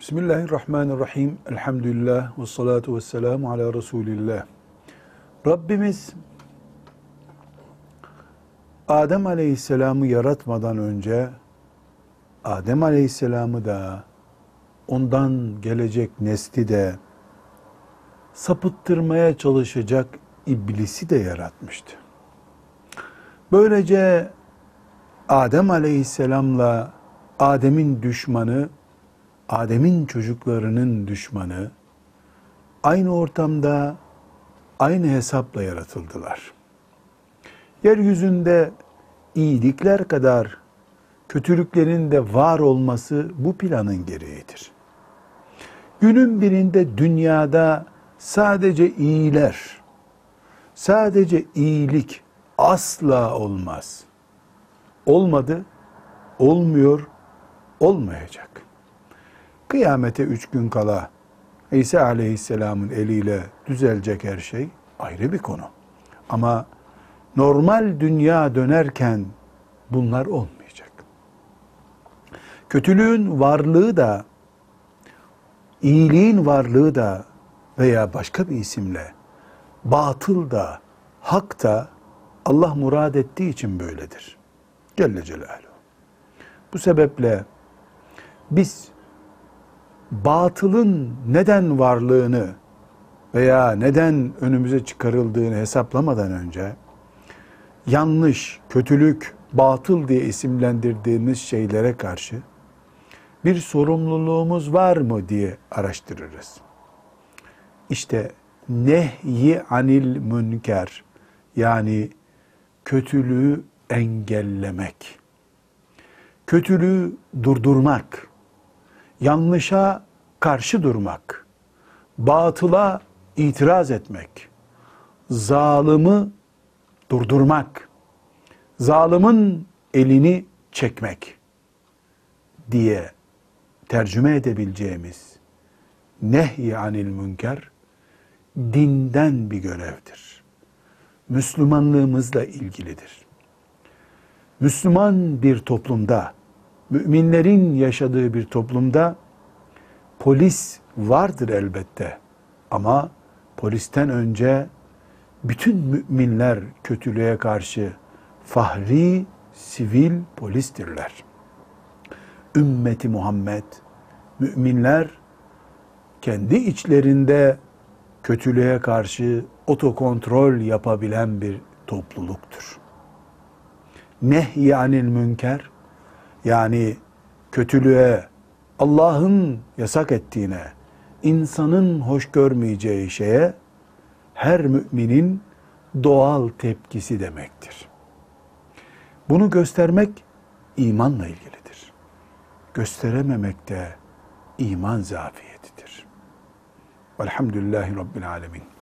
Bismillahirrahmanirrahim. Elhamdülillah ve salatu ve selamu ala Resulillah. Rabbimiz Adem Aleyhisselam'ı yaratmadan önce Adem Aleyhisselam'ı da ondan gelecek nesli de sapıttırmaya çalışacak iblisi de yaratmıştı. Böylece Adem Aleyhisselam'la Adem'in düşmanı Adem'in çocuklarının düşmanı aynı ortamda aynı hesapla yaratıldılar. Yeryüzünde iyilikler kadar kötülüklerin de var olması bu planın gereğidir. Günün birinde dünyada sadece iyiler, sadece iyilik asla olmaz. Olmadı, olmuyor, olmayacak. Kıyamete üç gün kala İsa aleyhisselamın eliyle düzelecek her şey ayrı bir konu. Ama normal dünya dönerken bunlar olmayacak. Kötülüğün varlığı da, iyiliğin varlığı da veya başka bir isimle batıl da, hak da Allah murad ettiği için böyledir. Celle Celaluhu. Bu sebeple biz batılın neden varlığını veya neden önümüze çıkarıldığını hesaplamadan önce yanlış, kötülük, batıl diye isimlendirdiğimiz şeylere karşı bir sorumluluğumuz var mı diye araştırırız. İşte nehyi anil münker yani kötülüğü engellemek, kötülüğü durdurmak, yanlışa karşı durmak, batıla itiraz etmek, zalimi durdurmak, zalimin elini çekmek diye tercüme edebileceğimiz nehy anil münker dinden bir görevdir. Müslümanlığımızla ilgilidir. Müslüman bir toplumda müminlerin yaşadığı bir toplumda polis vardır elbette. Ama polisten önce bütün müminler kötülüğe karşı fahri sivil polistirler. Ümmeti Muhammed, müminler kendi içlerinde kötülüğe karşı otokontrol yapabilen bir topluluktur. Nehy anil münker yani kötülüğe, Allah'ın yasak ettiğine, insanın hoş görmeyeceği şeye her müminin doğal tepkisi demektir. Bunu göstermek imanla ilgilidir. Gösterememek de iman zafiyetidir. Velhamdülillahi Rabbil Alemin.